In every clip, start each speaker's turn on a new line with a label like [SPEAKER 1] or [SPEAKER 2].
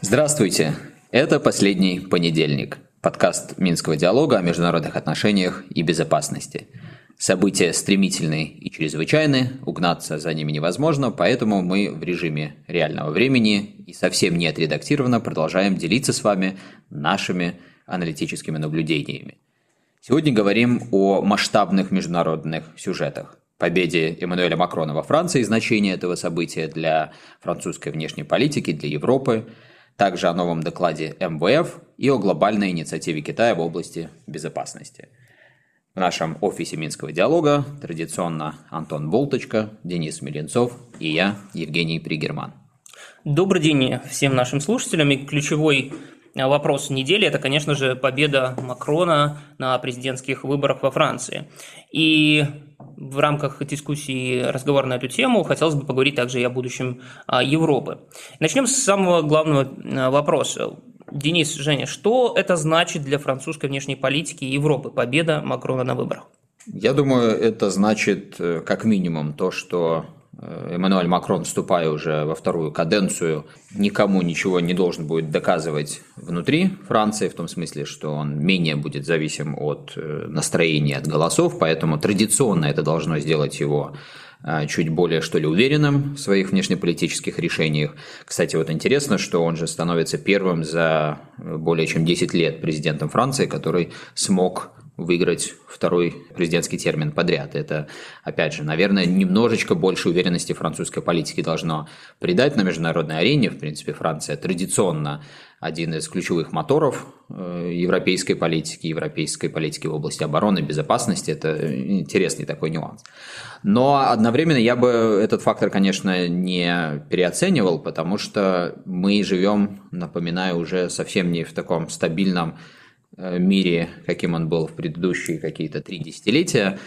[SPEAKER 1] Здравствуйте! Это «Последний понедельник» – подкаст Минского диалога о международных отношениях и безопасности. События стремительные и чрезвычайны, угнаться за ними невозможно, поэтому мы в режиме реального времени и совсем не отредактированно продолжаем делиться с вами нашими аналитическими наблюдениями. Сегодня говорим о масштабных международных сюжетах победе Эммануэля Макрона во Франции, значение этого события для французской внешней политики, для Европы – также о новом докладе МВФ и о глобальной инициативе Китая в области безопасности. В нашем офисе Минского диалога традиционно Антон Болточка, Денис Миленцов и я, Евгений Пригерман.
[SPEAKER 2] Добрый день всем нашим слушателям. И ключевой вопрос недели – это, конечно же, победа Макрона на президентских выборах во Франции. И в рамках дискуссии, разговора на эту тему, хотелось бы поговорить также и о будущем а, Европы. Начнем с самого главного а, вопроса. Денис, Женя, что это значит для французской внешней политики и Европы победа Макрона на выборах?
[SPEAKER 1] Я думаю, это значит э, как минимум то, что Эммануэль Макрон, вступая уже во вторую каденцию, никому ничего не должен будет доказывать внутри Франции, в том смысле, что он менее будет зависим от э, настроения, от голосов, поэтому традиционно это должно сделать его э, чуть более, что ли, уверенным в своих внешнеполитических решениях. Кстати, вот интересно, что он же становится первым за более чем 10 лет президентом Франции, который смог выиграть второй президентский термин подряд. Это, опять же, наверное, немножечко больше уверенности французской политики должно придать на международной арене. В принципе, Франция традиционно один из ключевых моторов э, европейской политики, европейской политики в области обороны, безопасности. Это интересный такой нюанс. Но одновременно я бы этот фактор, конечно, не переоценивал, потому что мы живем, напоминаю, уже совсем не в таком стабильном мире, каким он был в предыдущие какие-то три десятилетия,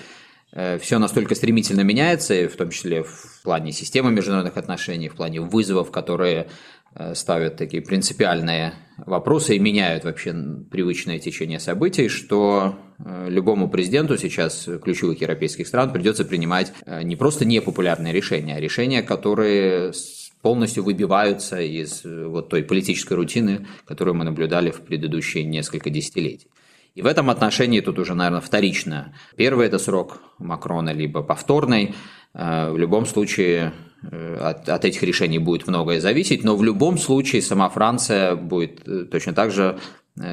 [SPEAKER 1] э, все настолько стремительно меняется, в том числе в плане системы международных отношений, в плане вызовов, которые э, ставят такие принципиальные вопросы и меняют вообще привычное течение событий, что любому президенту сейчас ключевых европейских стран придется принимать не просто непопулярные решения, а решения, которые полностью выбиваются из э, вот той политической рутины, которую мы наблюдали в предыдущие несколько десятилетий. И в этом отношении тут уже, наверное, вторично. Первый – это срок Макрона, либо повторный. Э, в любом случае э, от, от этих решений будет многое зависеть, но в любом случае сама Франция будет точно так же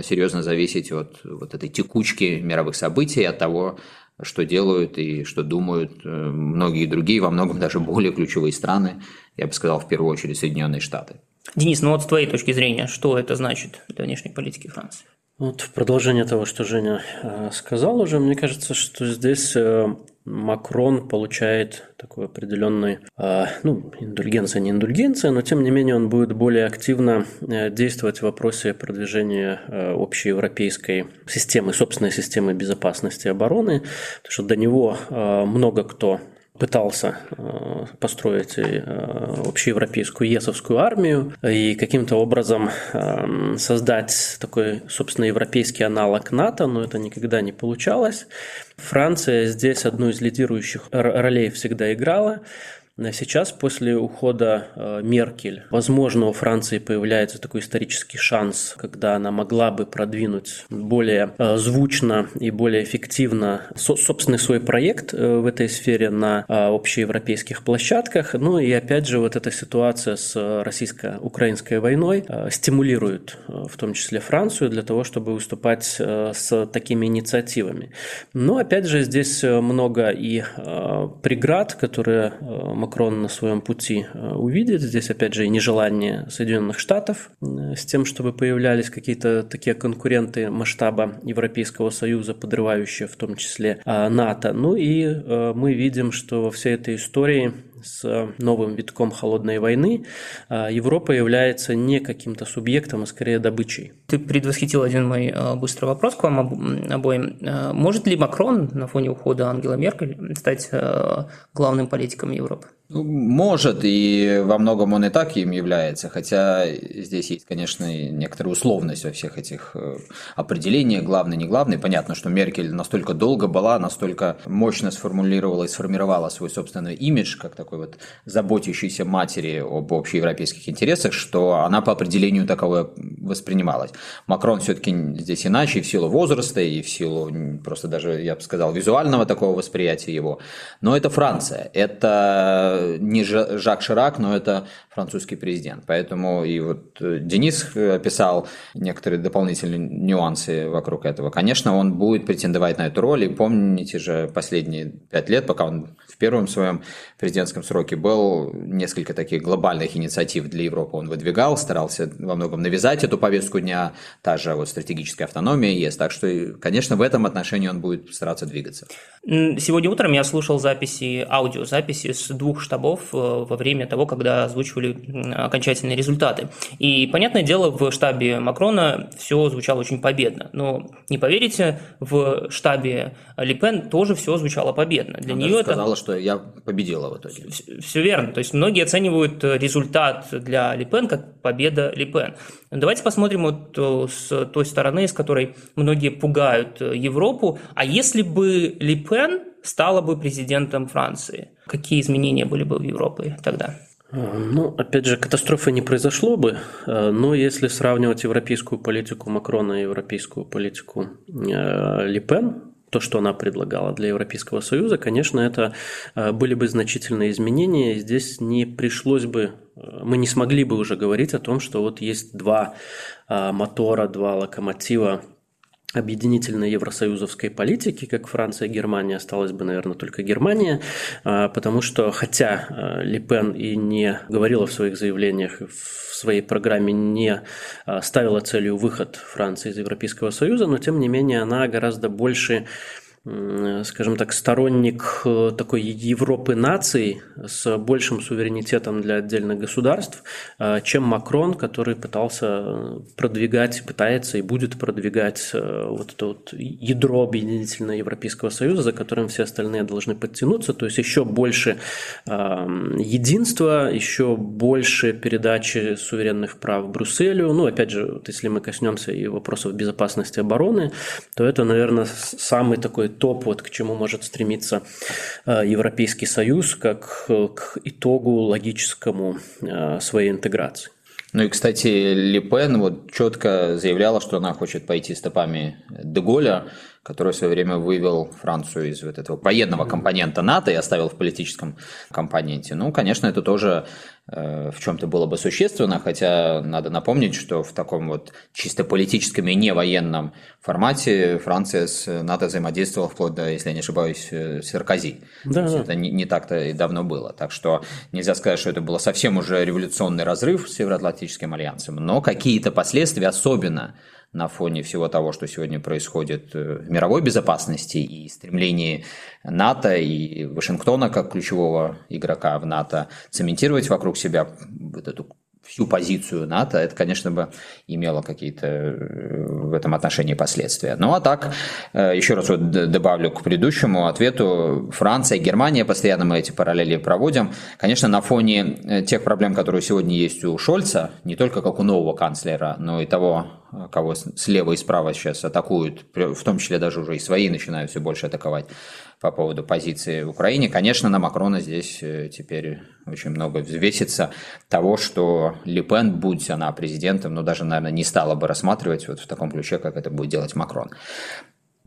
[SPEAKER 1] серьезно зависеть от вот этой текучки мировых событий, от того, что делают и что думают многие другие, во многом даже более ключевые страны, я бы сказал, в первую очередь Соединенные Штаты.
[SPEAKER 2] Денис, ну вот с твоей точки зрения, что это значит для внешней политики Франции?
[SPEAKER 3] Вот в продолжение того, что Женя э, сказал уже, мне кажется, что здесь э, Макрон получает такой определенный, э, ну, индульгенция, не индульгенция, но тем не менее он будет более активно действовать в вопросе продвижения общеевропейской системы, собственной системы безопасности и обороны, потому что до него много кто пытался э, построить э, общеевропейскую ЕСовскую армию и каким-то образом э, создать такой, собственно, европейский аналог НАТО, но это никогда не получалось. Франция здесь одну из лидирующих ролей всегда играла. Сейчас, после ухода э, Меркель, возможно, у Франции появляется такой исторический шанс, когда она могла бы продвинуть более э, звучно и более эффективно собственный свой проект э, в этой сфере на общеевропейских площадках. Ну и опять же, вот эта ситуация с российско-украинской войной стимулирует в том числе Францию для того, чтобы выступать с такими инициативами. Но опять же, здесь много и преград, которые Макрон на своем пути э, увидит. Здесь, опять же, и нежелание Соединенных Штатов э, с тем, чтобы появлялись какие-то такие конкуренты масштаба Европейского Союза, подрывающие в том числе э, НАТО. Ну и мы видим, что во всей этой истории с новым витком холодной войны Европа является не каким-то субъектом, а скорее добычей.
[SPEAKER 2] Ты предвосхитил один мой быстрый вопрос к вам обоим. Может ли Макрон на фоне ухода Ангела Меркель стать главным политиком Европы?
[SPEAKER 1] Ну, может, и во многом он и так им является, хотя здесь есть, конечно, некоторая условность во всех этих э, определениях, главный, не главный. Понятно, что Меркель настолько долго была, настолько мощно сформулировала и сформировала свой собственный имидж, как такой вот заботящейся матери об общеевропейских интересах, что она по определению таковой воспринималась. Макрон все-таки здесь иначе, и в силу возраста, и в силу просто даже, я бы сказал, визуального такого восприятия его. Но это Франция, это не Жак Ширак, но это французский президент. Поэтому и вот э, Денис описал некоторые дополнительные нюансы вокруг этого. Конечно, он будет претендовать на эту роль. И помните же последние пять лет, пока он в первом своем президентском сроке был, несколько таких глобальных инициатив для Европы он выдвигал, старался во многом навязать эту повестку дня. Та же вот стратегическая автономия есть. Так что, конечно, в этом отношении он будет стараться двигаться.
[SPEAKER 2] Сегодня утром я слушал записи, аудиозаписи с двух штабов э, во время того, когда озвучивали окончательные результаты. И, понятное дело, в штабе Макрона все звучало очень победно. Но, не поверите, в штабе Ле Пен тоже все звучало победно.
[SPEAKER 1] Для Она нее сказала, это... что я победила в итоге.
[SPEAKER 2] Все, все верно. То есть, многие оценивают результат для Ле Пен как победа Ле Пен. Давайте посмотрим вот э, с той стороны, с которой многие пугают э, Европу. А если бы Ле Пен стала бы президентом Франции, какие изменения были бы в Европе тогда?
[SPEAKER 3] А, ну, опять же, катастрофы не произошло бы, э, но если сравнивать европейскую политику Макрона и европейскую политику Ле Пен, то, что она предлагала для Европейского Союза, конечно, это были бы значительные изменения. Здесь не пришлось бы мы не смогли бы уже говорить о том, что вот есть два мотора, два локомотива объединительной евросоюзовской политики, как Франция и Германия, осталась бы, наверное, только Германия, а, потому что, хотя а, Ли Пен и не говорила в своих заявлениях, в своей программе не ставила целью выход Франции из Европейского Союза, но, тем не менее, она гораздо больше скажем так, сторонник э, такой Европы наций с большим суверенитетом для отдельных государств, э, чем Макрон, который пытался продвигать, пытается и будет продвигать э, вот это вот ядро объединительного Европейского Союза, за которым все остальные должны подтянуться, то есть еще больше единства, еще больше передачи суверенных прав Брюсселю. Ну, опять же, вот если мы коснемся и вопросов безопасности обороны, то это, наверное, самый такой топ, вот к чему может стремиться э, Европейский Союз, как э, к итогу логическому э, своей интеграции.
[SPEAKER 1] Ну и, кстати, Пен вот четко заявляла, что она хочет пойти стопами Деголя, который в свое время вывел Францию из вот этого военного компонента НАТО и оставил в политическом компоненте. Ну, конечно, это тоже Э, в чем-то было бы существенно, хотя надо напомнить, что в таком вот чисто политическом и не военном формате Франция с НАТО взаимодействовала вплоть до, если я не ошибаюсь, э, Саркози. Да, да. Это не, не так-то и давно было. Так что нельзя сказать, что это было совсем уже революционный разрыв с Североатлантическим альянсом, но какие-то последствия, особенно на фоне всего того, что сегодня происходит э, в мировой безопасности и стремлении НАТО и Вашингтона как ключевого игрока в НАТО цементировать вокруг себя вот эту всю позицию НАТО, это, конечно, бы имело какие-то э, в этом отношении последствия. Ну а так, э, еще раз вот добавлю к предыдущему ответу, Франция, Германия, постоянно мы эти параллели проводим. Конечно, на фоне э, тех проблем, которые сегодня есть у Шольца, не только как у нового канцлера, но и того, кого слева и справа сейчас атакуют, в том числе даже уже и свои начинают все больше атаковать по поводу позиции в Украине. Конечно, на Макрона здесь э, теперь очень много взвесится того, что Ли Пен, будь она президентом, но даже, наверное, не стала бы рассматривать вот в таком ключе, как это будет делать Макрон.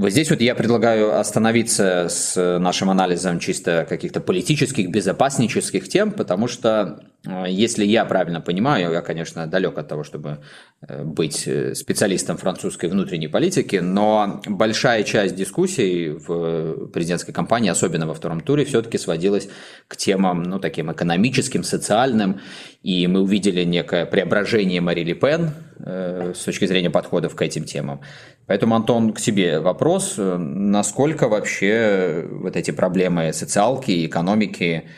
[SPEAKER 1] Вот здесь вот я предлагаю остановиться с нашим анализом чисто каких-то политических, безопаснических тем, потому что, э, если я правильно понимаю, я, конечно, далек от того, чтобы э, быть э, специалистом французской внутренней политики, но большая часть дискуссий в президентской кампании, особенно во втором туре, все-таки сводилась к темам, ну, таким экономическим, социальным, и мы увидели некое преображение Мари Ле Пен с точки зрения подходов к этим темам. Поэтому, Антон, к тебе вопрос. Насколько вообще вот эти проблемы социалки, экономики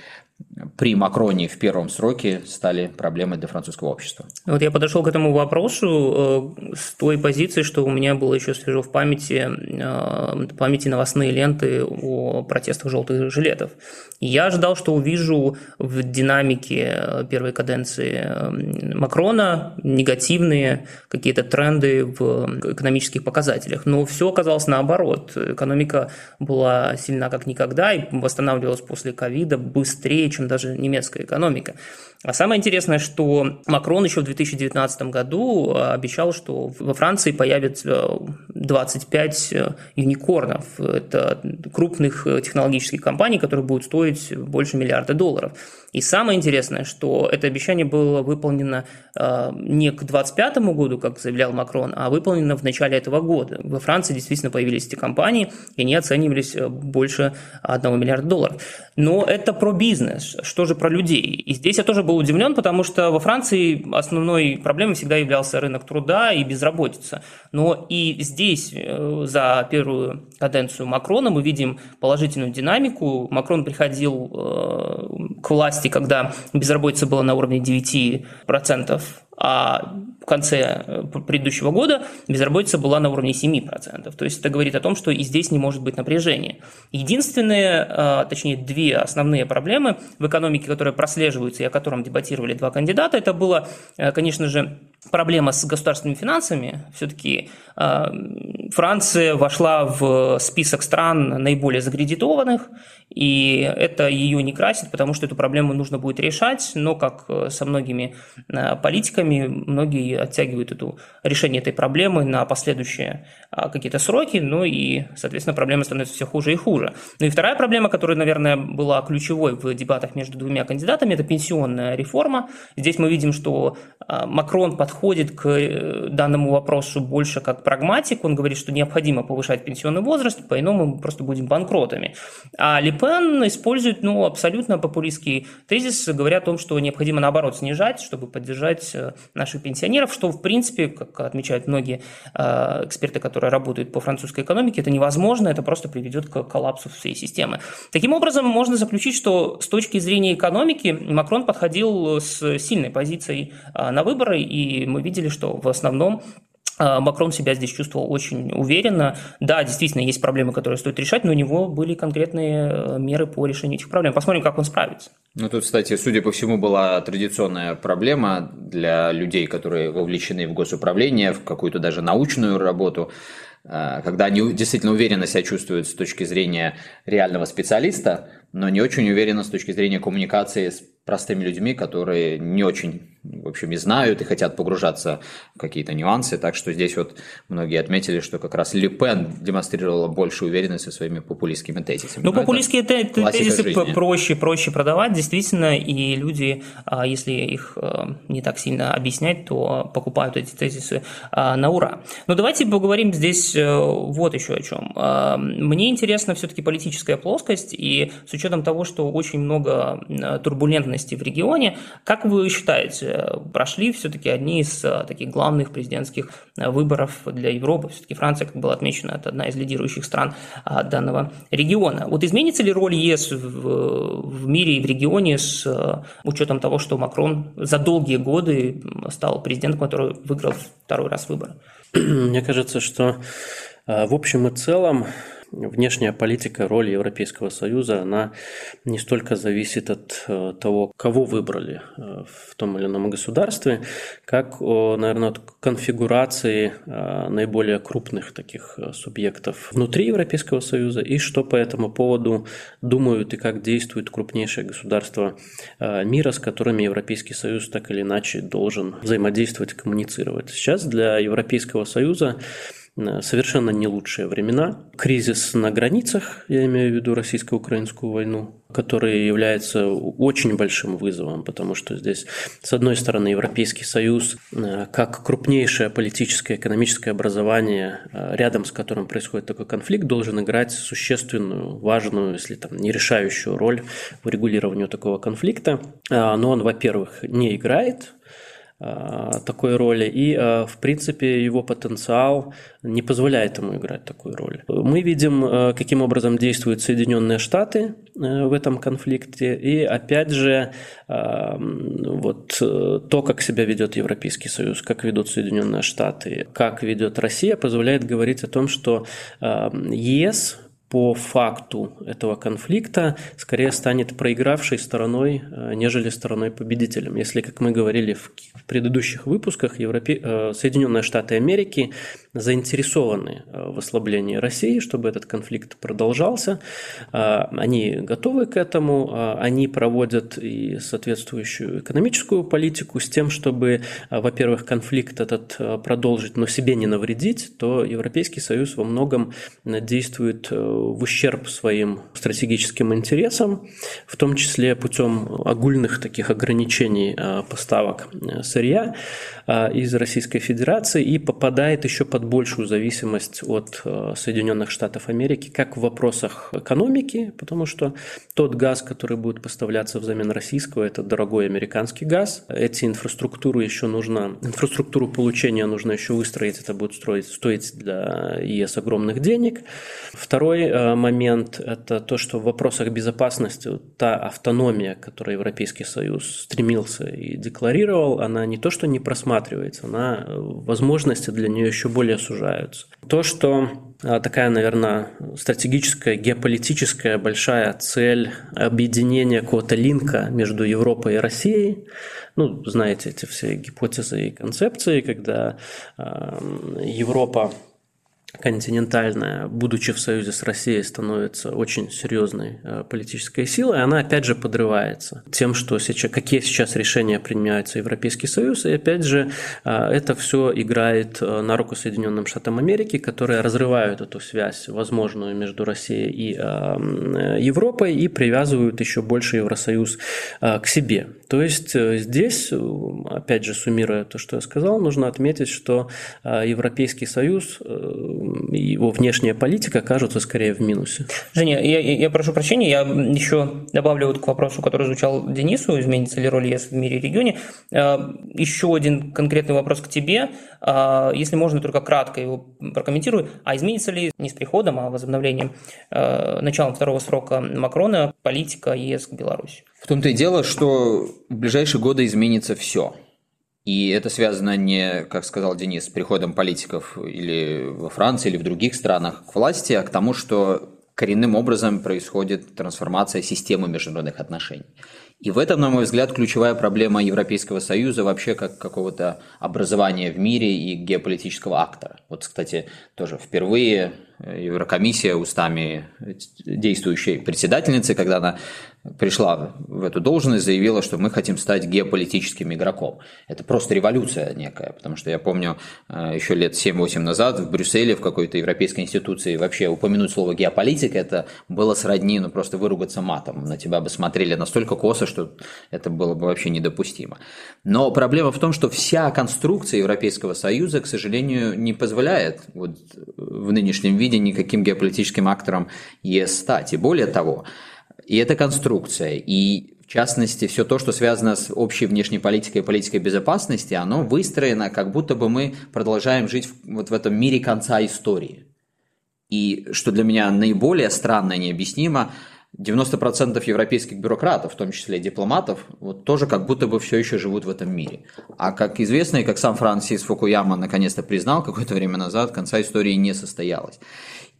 [SPEAKER 1] при Макроне в первом сроке стали проблемой для французского общества.
[SPEAKER 2] Вот я подошел к этому вопросу э, с той позиции, что у меня было еще свежо в памяти, э, памяти новостные ленты о протестах желтых жилетов. Я ожидал, что увижу в динамике э, первой каденции Макрона негативные какие-то тренды в экономических показателях. Но все оказалось наоборот. Экономика была сильна как никогда и восстанавливалась после ковида быстрее, чем даже немецкая экономика. А самое интересное, что Макрон еще в 2019 году э, обещал, что во Франции появится 25 э, юникорнов. Это крупных э, технологических компаний, которые будут стоить больше миллиарда долларов. И самое интересное, что это обещание было выполнено не к 2025 году, как заявлял Макрон, а выполнено в начале этого года. Во Франции действительно появились эти компании, и они оценивались больше 1 миллиарда долларов. Но это про бизнес. Что же про людей? И здесь я тоже был удивлен, потому что во Франции основной проблемой всегда являлся рынок труда и безработица. Но и здесь э, за первую каденцию Макрона мы видим положительную динамику. Макрон приходил э, к власти, когда безработица была на уровне 9%, а в конце э, предыдущего года безработица была на уровне 7%. То есть это говорит о том, что и здесь не может быть напряжения. Единственные, э, точнее две основные проблемы в экономике, которые прослеживаются и о котором дебатировали два кандидата, это была, э, конечно же, проблема с государственными финансами. Все-таки Франция вошла в список стран наиболее закредитованных, и это ее не красит, потому что эту проблему нужно будет решать, но как со многими политиками, многие оттягивают эту, решение этой проблемы на последующие а, какие-то сроки, ну и, соответственно, проблема становится все хуже и хуже. Ну и вторая проблема, которая, наверное, была ключевой в дебатах между двумя кандидатами, это пенсионная реформа. Здесь мы видим, что а, Макрон подходит к э, данному вопросу больше как прагматик, он говорит, что необходимо повышать пенсионный возраст, по-иному мы просто будем банкротами. А Лепен использует ну, абсолютно популистский тезис, говоря о том, что необходимо наоборот снижать, чтобы поддержать э, наших пенсионеров, что, в принципе, как отмечают многие э, эксперты, которые работают по французской экономике, это невозможно, это просто приведет к коллапсу всей системы. Таким образом, можно заключить, что с точки зрения экономики Макрон подходил с сильной позицией э, на выборы, и мы видели, что в основном Макрон себя здесь чувствовал очень уверенно. Да, действительно, есть проблемы, которые стоит решать, но у него были конкретные меры по решению этих проблем. Посмотрим, как он справится.
[SPEAKER 1] Ну, тут, кстати, судя по всему, была традиционная проблема для людей, которые вовлечены в госуправление, в какую-то даже научную работу, а, когда они действительно уверенно себя чувствуют с точки зрения реального специалиста, но не очень уверенно с точки зрения коммуникации с простыми людьми, которые не очень в общем, и знают, и хотят погружаться в какие-то нюансы. Так что здесь вот многие отметили, что как раз Ле Пен демонстрировала больше уверенности своими популистскими тезисами.
[SPEAKER 2] Ну, популистские тезисы жизни. проще, проще продавать, действительно, и люди, а, если их а, не так сильно объяснять, то покупают эти тезисы а, на ура. Но давайте поговорим здесь э, вот еще о чем. Мне интересна все-таки политическая плоскость, и с учетом того, что очень много турбулентности в регионе, как вы считаете, прошли все-таки одни из э, таких главных президентских э, выборов для Европы. Все-таки Франция, как было отмечено, это одна из лидирующих стран а, данного региона. Вот изменится ли роль ЕС в, в мире и в регионе с э, учетом того, что Макрон за долгие годы стал президентом, который выиграл второй раз выборы?
[SPEAKER 3] Мне кажется, что в общем и целом внешняя политика, роль Европейского Союза, она не столько зависит от э, того, кого выбрали э, в том или ином государстве, как, наверное, от конфигурации э, наиболее крупных таких субъектов внутри Европейского Союза и что по этому поводу думают и как действуют крупнейшие государства мира, с которыми Европейский Союз так или иначе должен взаимодействовать, коммуницировать. Сейчас для Европейского Союза совершенно не лучшие времена. Кризис на границах, я имею в виду российско-украинскую войну, который является очень большим вызовом, потому что здесь, с одной стороны, Европейский Союз, э, как крупнейшее политическое, экономическое образование, э, рядом с которым происходит такой конфликт, должен играть существенную, важную, если там не решающую роль в регулировании такого конфликта. Но он, во-первых, не играет, Э, такой роли, и, э, в принципе, его потенциал не позволяет ему играть такую роль. Мы видим, э, каким образом действуют Соединенные Штаты, в этом конфликте. И опять же, вот то, как себя ведет Европейский Союз, как ведут Соединенные Штаты, как ведет Россия, позволяет говорить о том, что ЕС по факту этого конфликта скорее станет проигравшей стороной, э, нежели стороной победителем. Если, как мы говорили в предыдущих выпусках, Европе... Э, Соединенные Штаты Америки заинтересованы э, в ослаблении России, чтобы этот конфликт продолжался. Они готовы к этому, они проводят и соответствующую экономическую политику с тем, чтобы, во-первых, конфликт этот продолжить, но себе не навредить, то Европейский Союз во многом действует в ущерб своим стратегическим интересам, в том числе путем огульных таких ограничений а, поставок э, сырья а, из Российской Федерации и попадает еще под большую зависимость от э, Соединенных Штатов Америки как в вопросах экономики, потому что тот газ, который будет поставляться взамен российского, это дорогой американский газ. Эти инфраструктуры еще нужно, инфраструктуру получения нужно еще выстроить, это будет строить, стоить для ЕС огромных денег. Второй момент – это то, что в вопросах безопасности та автономия, которую Европейский Союз стремился и декларировал, она не то, что не просматривается, она, э, возможности для нее еще более сужаются. То, что э, такая, наверное, стратегическая, геополитическая большая цель объединения какого-то линка между Европой и Россией. Ну, знаете эти все гипотезы и концепции, когда э, Европа континентальная, будучи в союзе с Россией, становится очень серьезной э, политической силой, она опять же подрывается тем, что сейчас, какие сейчас решения принимаются Европейский Союз, и опять же э, это все играет э, на руку Соединенным Штатам Америки, которые разрывают эту связь возможную между Россией и Европой и привязывают еще больше Евросоюз к себе. То есть здесь, опять же, суммируя то, что я сказал, нужно отметить, что Европейский Союз его внешняя политика кажется скорее в минусе.
[SPEAKER 2] Женя, я, я прошу прощения, я еще добавлю вот к вопросу, который звучал Денису, изменится ли роль ЕС в мире и регионе. А, еще один конкретный вопрос к тебе. А, если можно, только кратко его прокомментирую. А изменится ли не с приходом, а возобновлением, а, началом второго срока Макрона политика ЕС к Беларуси?
[SPEAKER 1] В том-то и дело, что в ближайшие годы изменится все. И это связано не, как сказал Денис, с приходом политиков или во Франции, или в других странах к власти, а к тому, что коренным образом происходит трансформация системы международных отношений. И в этом, на мой взгляд, ключевая проблема Европейского Союза вообще как какого-то образования в мире и геополитического актора. Вот, кстати, тоже впервые Еврокомиссия устами действующей председательницы, когда она пришла в эту должность, заявила, что мы хотим стать геополитическим игроком. Это просто революция некая, потому что я помню э, еще лет 7-8 назад в Брюсселе в какой-то европейской институции вообще упомянуть слово геополитика, это было сродни, ну просто выругаться матом. На тебя бы смотрели настолько косо, что это было бы вообще недопустимо. Но проблема в том, что вся конструкция Европейского Союза, к сожалению, не позволяет вот в нынешнем виде никаким геополитическим актором ЕС стать. И более того, и эта конструкция, и в частности, все то, что связано с общей внешней политикой и политикой безопасности, оно выстроено, как будто бы мы продолжаем жить вот в этом мире конца истории. И что для меня наиболее странно и необъяснимо, 90% европейских бюрократов, в том числе дипломатов, вот тоже как будто бы все еще живут в этом мире. А как известно, и как сам Франсис Фукуяма наконец-то признал какое-то время назад, конца истории не состоялось.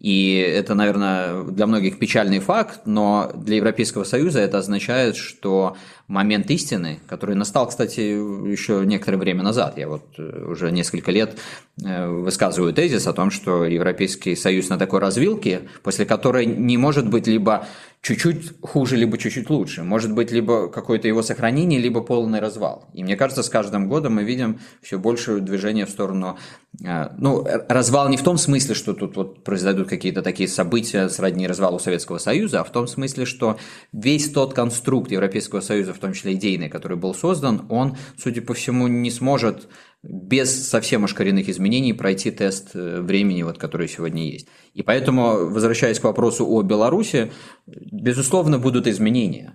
[SPEAKER 1] И это, наверное, для многих печальный факт, но для Европейского Союза это означает, что момент истины, который настал, кстати, еще некоторое время назад, я вот э, уже несколько лет э, высказываю тезис о том, что Европейский Союз на такой развилке, после которой не может быть либо чуть-чуть хуже, либо чуть-чуть лучше. Может быть, либо какое-то его сохранение, либо полный развал. И мне кажется, с каждым годом мы видим все больше движения в сторону... Э, ну, развал не в том смысле, что тут вот произойдут какие-то такие события сродни развалу Советского Союза, а в том смысле, что весь тот конструкт Европейского Союза, в том числе идейный, который был создан, он, судя по всему, не сможет без совсем уж коренных изменений пройти тест э, времени, вот, который сегодня есть. И поэтому, возвращаясь к вопросу о Беларуси, безусловно, будут изменения.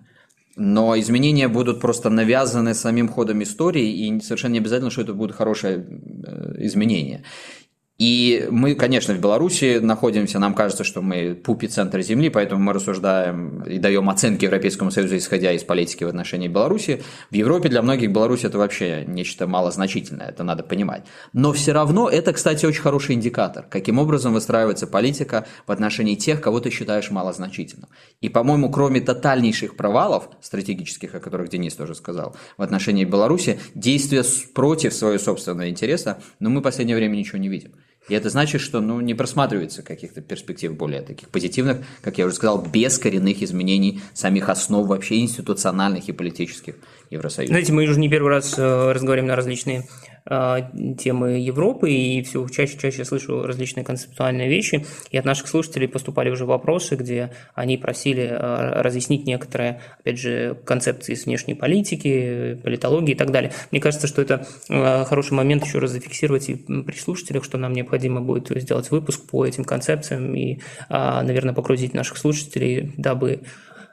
[SPEAKER 1] Но изменения будут просто навязаны самим ходом истории, и совершенно не обязательно, что это будут хорошие э, изменения. И мы, конечно, в Беларуси находимся, нам кажется, что мы пупи центр Земли, поэтому мы рассуждаем и даем оценки Европейскому Союзу, исходя из политики в отношении Беларуси. В Европе для многих Беларусь это вообще нечто малозначительное, это надо понимать. Но все равно это, кстати, очень хороший индикатор, каким образом выстраивается политика в отношении тех, кого ты считаешь малозначительным. И, по-моему, кроме тотальнейших провалов стратегических, о которых Денис тоже сказал, в отношении Беларуси, действия против своего собственного интереса, но мы в последнее время ничего не видим. И это значит, что ну, не просматривается каких-то перспектив более таких позитивных, как я уже сказал, без коренных изменений самих основ вообще институциональных и политических Евросоюза.
[SPEAKER 2] Знаете, мы уже не первый раз э, разговариваем на различные темы Европы, и все чаще и чаще слышу различные концептуальные вещи. И от наших слушателей поступали уже вопросы, где они просили а, разъяснить некоторые, опять же, концепции с внешней политики, политологии и так далее. Мне кажется, что это а, хороший момент еще раз зафиксировать и при слушателях, что нам необходимо будет сделать выпуск по этим концепциям и, наверное, погрузить наших слушателей, дабы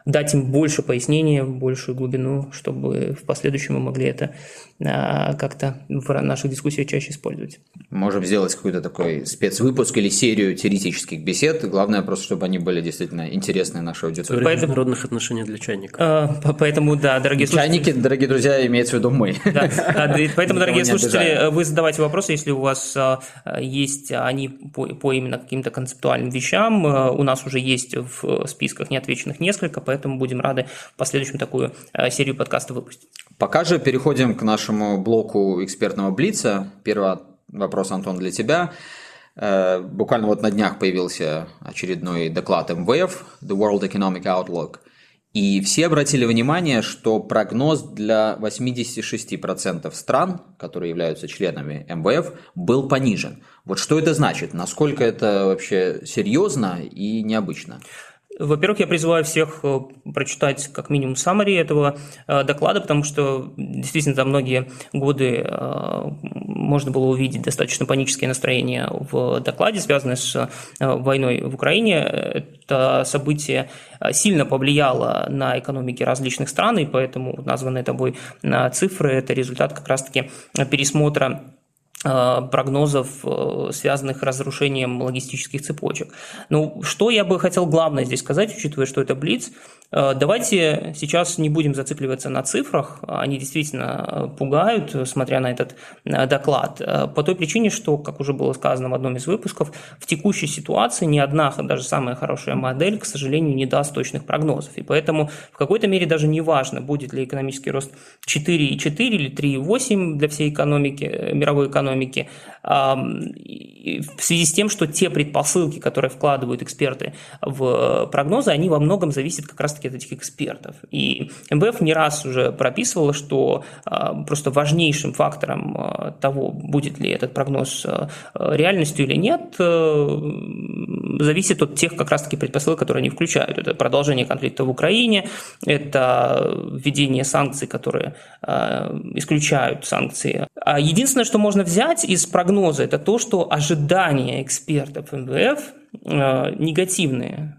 [SPEAKER 2] дать им больше пояснения, большую глубину, чтобы в последующем мы могли это а, как-то в наших дискуссиях чаще использовать.
[SPEAKER 1] Можем сделать какой-то такой спецвыпуск или серию теоретических бесед. Главное просто, чтобы они были действительно интересны нашей аудитории.
[SPEAKER 3] Поэтому, международных отношений для чайника.
[SPEAKER 2] А, поэтому, да, дорогие
[SPEAKER 1] слушатели... Чайники, дорогие друзья, имеется в виду мы. Да,
[SPEAKER 2] поэтому, дорогие слушатели, вы задавайте вопросы, если у вас а, есть они по, по именно каким-то концептуальным вещам. У нас уже есть в списках неотвеченных несколько, поэтому будем рады в последующем такую серию подкастов выпустить.
[SPEAKER 1] Пока же переходим к нашему блоку экспертного блица. Первый вопрос, Антон, для тебя. Э, буквально вот на днях появился очередной доклад МВФ, The World Economic Outlook. И все обратили внимание, что прогноз для 86% стран, которые являются членами МВФ, был понижен. Вот что это значит? Насколько это вообще серьезно и необычно?
[SPEAKER 2] Во-первых, я призываю всех э, прочитать как минимум summary этого э, доклада, потому что действительно за многие годы э, можно было увидеть достаточно панические настроения в докладе, связанные с войной в Украине. Это событие сильно повлияло на экономики различных стран, и поэтому названные тобой цифры – это результат как раз-таки пересмотра прогнозов, э, связанных с разрушением логистических цепочек. Ну, что я бы хотел главное здесь сказать, учитывая, что это Блиц, э, давайте сейчас не будем зацикливаться на цифрах, они действительно пугают, смотря на этот доклад, по той причине, что, как уже было сказано в одном из выпусков, в текущей ситуации ни одна, даже самая хорошая модель, к сожалению, не даст точных прогнозов, и поэтому в какой-то мере даже не важно, будет ли экономический рост 4,4 или 3,8 для всей экономики, мировой экономики, экономики, в связи с тем, что те предпосылки, которые вкладывают эксперты в прогнозы, они во многом зависят как раз-таки от этих экспертов. И МВФ не раз уже прописывала, что а, просто важнейшим фактором а, того, будет ли этот прогноз а, реальностью или нет, э, зависит от тех как раз-таки предпосылок, которые они включают. Это продолжение конфликта в Украине, это введение санкций, которые исключают санкции. Единственное, что можно взять из прогноза, это то, что ожидания экспертов МВФ э, негативные.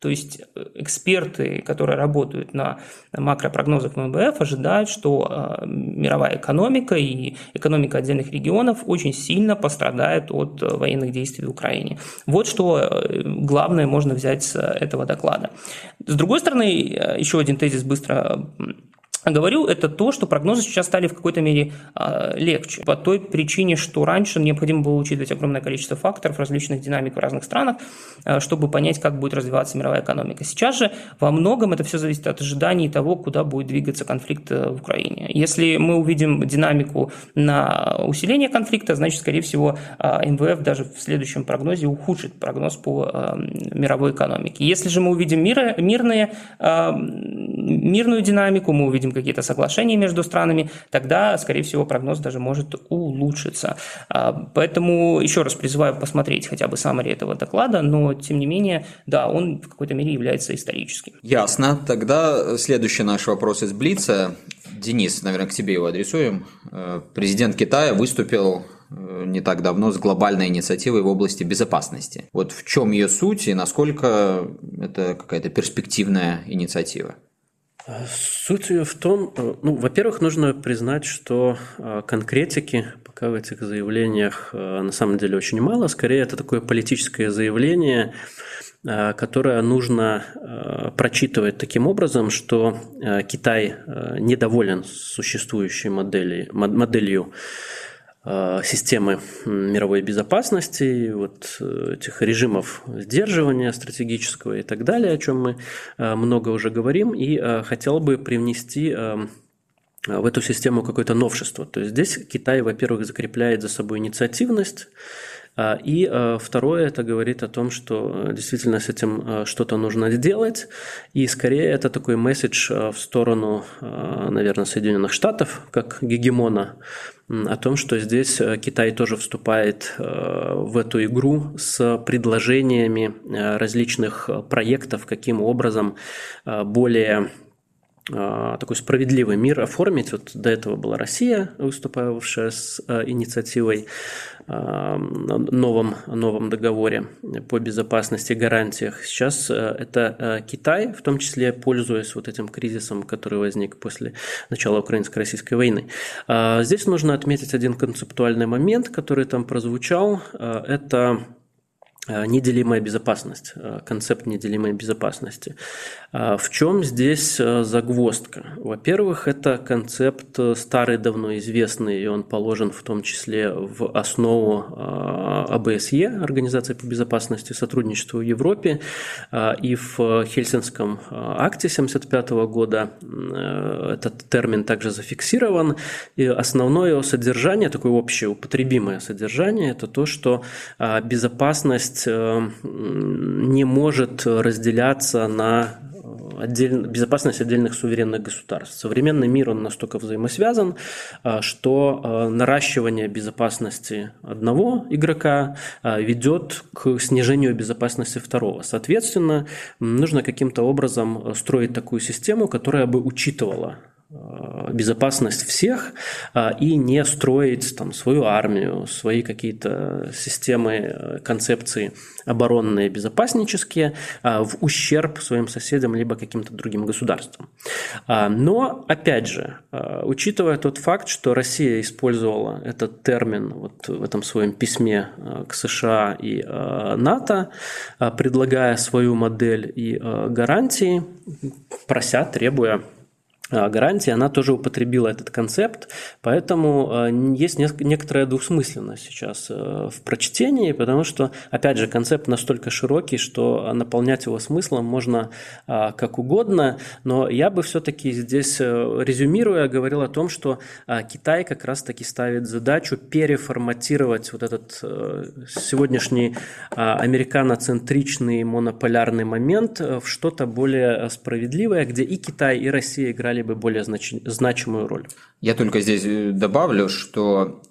[SPEAKER 2] То есть э, эксперты, которые работают на макропрогнозах МВФ, ожидают, что э, мировая экономика и экономика отдельных регионов очень сильно пострадает от военных действий в Украине. Вот что главное можно взять с этого доклада. С другой стороны, еще один тезис быстро говорю, это то, что прогнозы сейчас стали в какой-то мере э, легче. По той причине, что раньше необходимо было учитывать огромное количество факторов, различных динамик в разных странах, э, чтобы понять, как будет развиваться мировая экономика. Сейчас же во многом это все зависит от ожиданий того, куда будет двигаться конфликт э, в Украине. Если мы увидим динамику на усиление конфликта, значит, скорее всего, э, МВФ даже в следующем прогнозе ухудшит прогноз по э, мировой экономике. Если же мы увидим мир, мирные, э, мирную динамику, мы увидим какие-то соглашения между странами, тогда, скорее всего, прогноз даже может улучшиться. А, поэтому еще раз призываю посмотреть хотя бы саммари этого доклада, но, тем не менее, да, он в какой-то мере является историческим.
[SPEAKER 1] Ясно. Тогда следующий наш вопрос из Блица. Денис, наверное, к тебе его адресуем. Э, президент Китая выступил э, не так давно с глобальной инициативой в области безопасности. Вот в чем ее суть и насколько это какая-то перспективная инициатива?
[SPEAKER 3] Суть в том, э, ну, во-первых, нужно признать, что э, конкретики пока в этих заявлениях на самом деле очень мало. Скорее, это такое политическое заявление, которое нужно прочитывать таким образом, что Китай недоволен существующей модели, моделью Э, системы мировой безопасности, вот э, этих режимов сдерживания стратегического и так далее, о чем мы э, много уже говорим, и хотел бы привнести в эту систему какое-то новшество. То есть здесь Китай, во-первых, закрепляет за собой инициативность, и а, второе, это говорит о том, что действительно с этим э, что-то нужно сделать. И скорее это такой месседж в сторону, наверное, Соединенных Штатов, как гегемона, о том, что здесь Китай тоже вступает в эту игру с предложениями различных проектов, каким образом более а, такой справедливый мир оформить. Вот до этого была Россия, выступавшая с а, инициативой о новом, новом договоре по безопасности гарантиях. Сейчас это Китай, в том числе пользуясь вот этим кризисом, который возник после начала украинско-российской войны. А, здесь нужно отметить один концептуальный момент, который там прозвучал. Это неделимая безопасность, э, концепт неделимой безопасности. А в чем здесь э, загвоздка? Во-первых, это концепт старый, давно известный, и он положен в том числе в основу АБСЕ, Организации по безопасности и сотрудничеству в Европе, и в Хельсинском акте 1975 года этот термин также зафиксирован. И основное его содержание, такое общеупотребимое содержание, это то, что безопасность безопасность э, не может разделяться на отдель... безопасность отдельных суверенных государств. Современный мир, он настолько взаимосвязан, э, что э, наращивание безопасности одного игрока ведет к снижению безопасности второго. Соответственно, нужно каким-то образом строить такую систему, которая бы учитывала Э, безопасность всех а, и не строить там свою армию, свои какие-то системы, э, концепции оборонные, безопаснические в ущерб своим соседям либо каким-то другим государствам. Но, опять же, учитывая тот факт, что Россия использовала этот термин вот в этом своем письме к США и НАТО, предлагая свою модель и гарантии, прося, требуя гарантии, она тоже употребила этот концепт, поэтому а, есть некоторая двусмысленность сейчас э, в прочтении, потому что, опять же, концепт настолько широкий, что наполнять его смыслом можно как угодно, но я бы все-таки здесь, э, резюмируя, говорил о том, что Китай как раз-таки ставит задачу переформатировать вот этот э, сегодняшний американоцентричный монополярный момент в что-то более справедливое, где и Китай, и Россия играли бы более знач... значимую роль.
[SPEAKER 1] Я только здесь э, добавлю, что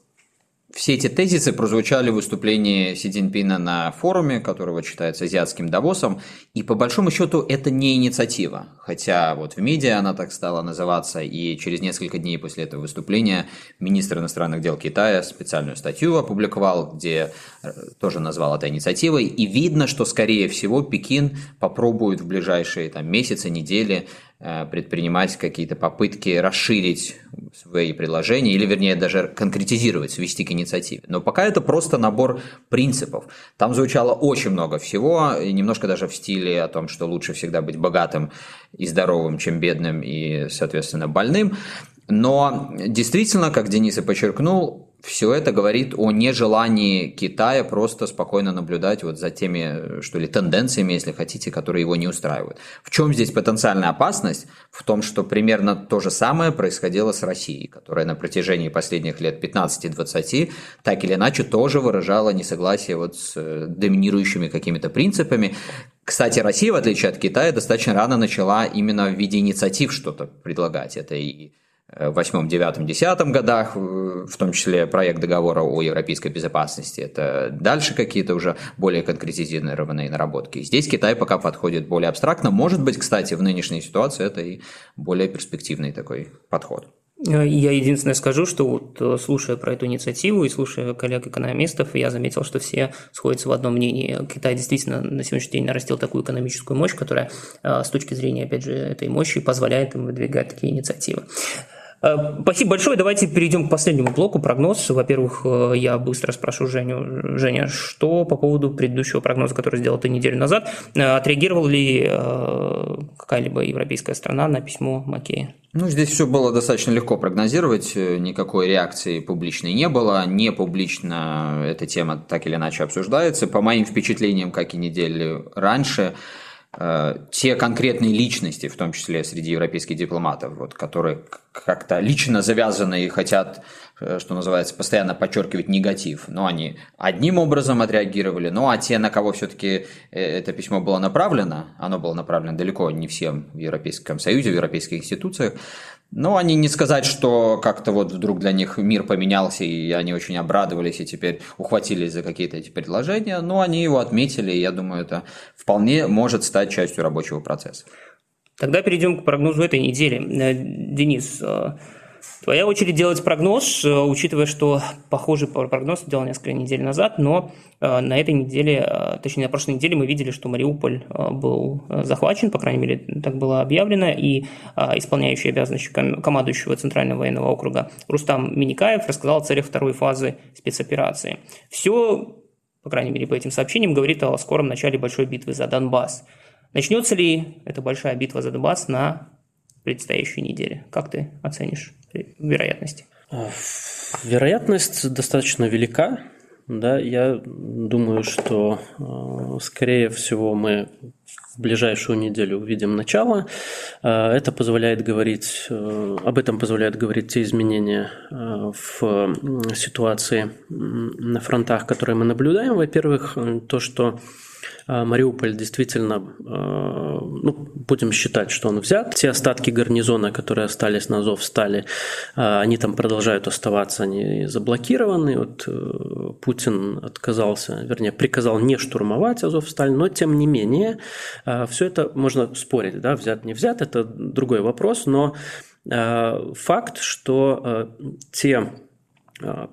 [SPEAKER 1] все эти тезисы прозвучали в выступлении Си Цзиньпина на форуме, которого считается азиатским Давосом, и по большому счету это не инициатива, хотя вот в медиа она так стала называться, и через несколько дней после этого выступления министр иностранных дел Китая специальную статью опубликовал, где э, тоже назвал это инициативой, и видно, что скорее всего Пекин попробует в ближайшие там, месяцы, недели предпринимать какие-то попытки расширить свои предложения, или, вернее, даже конкретизировать, свести к инициативе. Но пока это просто набор принципов. Там звучало очень много всего, и немножко даже в стиле о том, что лучше всегда быть богатым и здоровым, чем бедным и, соответственно, больным. Но действительно, как Денис и подчеркнул, все это говорит о нежелании Китая просто спокойно наблюдать вот за теми, что ли, тенденциями, если хотите, которые его не устраивают. В чем здесь потенциальная опасность? В том, что примерно то же самое происходило с Россией, которая на протяжении последних лет 15-20 так или иначе тоже выражала несогласие вот с э, доминирующими какими-то принципами. Кстати, Россия, в отличие от Китая, достаточно рано начала именно в виде инициатив что-то предлагать. Это и в восьмом, девятом, десятом годах, в том числе проект договора о европейской безопасности. Это дальше какие-то уже более конкретизированные наработки. Здесь Китай пока подходит более абстрактно. Может быть, кстати, в нынешней ситуации это и более перспективный такой подход.
[SPEAKER 2] Я единственное скажу, что вот э, слушая про эту инициативу и слушая коллег-экономистов, я заметил, что все сходятся в одном мнении. Китай действительно на сегодняшний день нарастил такую экономическую мощь, которая э, с точки зрения, опять же, этой мощи позволяет им выдвигать такие инициативы. Э, спасибо большое. Давайте перейдем к последнему блоку. Прогноз. Во-первых, э, я быстро спрошу Женю. Женя, что по поводу предыдущего прогноза, который сделал ты неделю назад? Э, отреагировал ли какая-либо европейская страна на письмо Макея?
[SPEAKER 1] Ну, здесь все было достаточно легко прогнозировать, никакой реакции публичной не было, не публично эта тема так или иначе обсуждается. По моим впечатлениям, как и недели раньше, те конкретные личности, в том числе среди европейских дипломатов, вот, которые как-то лично завязаны и хотят, э, что называется, постоянно подчеркивать негатив. Но они одним образом отреагировали, ну а те, на кого все-таки э, это письмо было направлено, оно было направлено далеко не всем в Европейском Союзе, в европейских институциях, но они не сказать, что как-то вот вдруг для них мир поменялся, и они очень обрадовались и теперь ухватились за какие-то эти предложения, но они его отметили, и я думаю, это вполне может стать частью рабочего процесса.
[SPEAKER 2] Тогда перейдем к прогнозу этой недели. Э, Денис, э, Твоя очередь делать прогноз, э, учитывая, что похожий прогноз делал несколько недель назад, но э, на этой неделе, э, точнее на прошлой неделе мы видели, что Мариуполь был захвачен, по крайней мере так было объявлено, и исполняющий обязанности командующего Центрального военного округа Рустам Миникаев рассказал о целях второй фазы спецоперации. Все, по крайней мере по этим сообщениям, говорит о скором начале большой битвы за Донбасс. Начнется ли эта большая битва за Донбасс на предстоящей неделе? Как ты оценишь? Вероятности?
[SPEAKER 3] Вероятность достаточно велика. Да, я думаю, что э, скорее всего мы в ближайшую неделю увидим начало. Э, это позволяет говорить, э, об этом позволяет говорить те изменения в ситуации на фронтах, которые мы наблюдаем. Во-первых, то, что Мариуполь действительно, а, ну, будем считать, что он взят. Те остатки гарнизона, которые остались на Азов, стали, а, они там продолжают оставаться, они заблокированы. Вот э, Путин отказался, вернее, приказал не штурмовать Азов Сталь, но тем не менее, все это можно спорить, да, взят, не взят, это другой вопрос, но факт, что те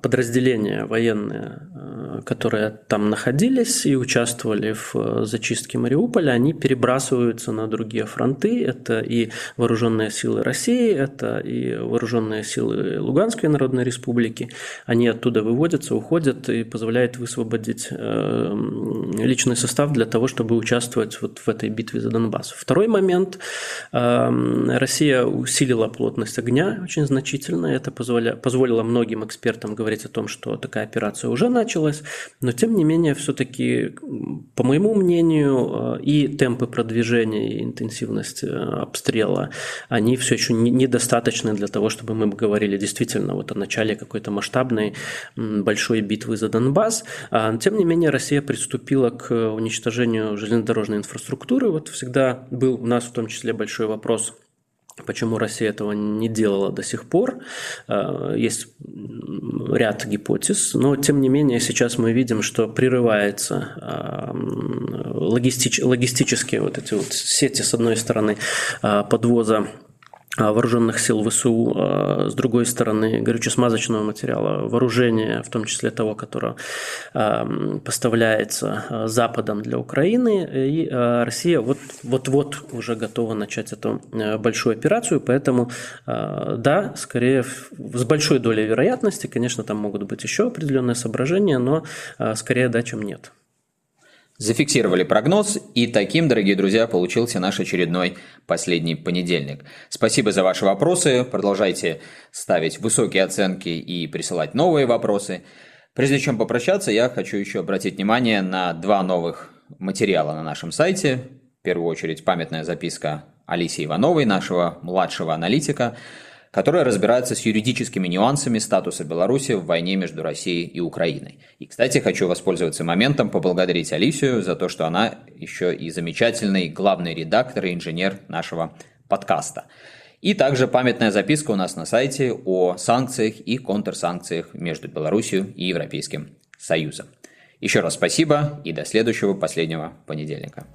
[SPEAKER 3] подразделения военные, э, которые там находились и участвовали в э, зачистке Мариуполя, они перебрасываются на другие фронты. Это и вооруженные силы России, это и вооруженные силы Луганской Народной Республики. Они оттуда выводятся, уходят и позволяет высвободить личный состав для того, чтобы участвовать вот в этой битве за Донбасс. Второй момент. Россия усилила плотность огня очень значительно. Это позволило многим экспертам экспертам говорить о том, что такая операция уже началась, но тем не менее все-таки, по моему мнению, э, и темпы продвижения, и интенсивность э, обстрела, они все еще недостаточны для того, чтобы мы говорили действительно вот о начале какой-то масштабной большой битвы за Донбасс. А, тем не менее, Россия приступила к уничтожению железнодорожной инфраструктуры. Вот всегда был у нас в том числе большой вопрос – Почему Россия этого не делала до сих пор? Э, есть ряд гипотез, но тем не менее сейчас мы видим, что прерывается э, логистич, логистические вот эти вот сети, с одной стороны, э, подвоза вооруженных сил ВСУ, а, с другой стороны, горюче-смазочного материала, вооружения, в том числе того, которое а, поставляется Западом для Украины. И Россия вот, вот-вот уже готова начать эту большую операцию, поэтому да, скорее с большой долей вероятности, конечно, там могут быть еще определенные соображения, но скорее да, чем нет.
[SPEAKER 1] Зафиксировали прогноз, и таким, дорогие друзья, получился наш очередной последний понедельник. Спасибо за ваши вопросы, продолжайте ставить высокие оценки и присылать новые вопросы. Прежде чем попрощаться, я хочу еще обратить внимание на два новых материала на нашем сайте. В первую очередь памятная записка Алисии Ивановой, нашего младшего аналитика – которая разбирается с юридическими нюансами статуса Беларуси в войне между Россией и Украиной. И, кстати, хочу воспользоваться моментом поблагодарить Алисию за то, что она еще и замечательный главный редактор и инженер нашего подкаста. И также памятная записка у нас на сайте о санкциях и контрсанкциях между Беларусью и Европейским Союзом. Еще раз спасибо и до следующего последнего понедельника.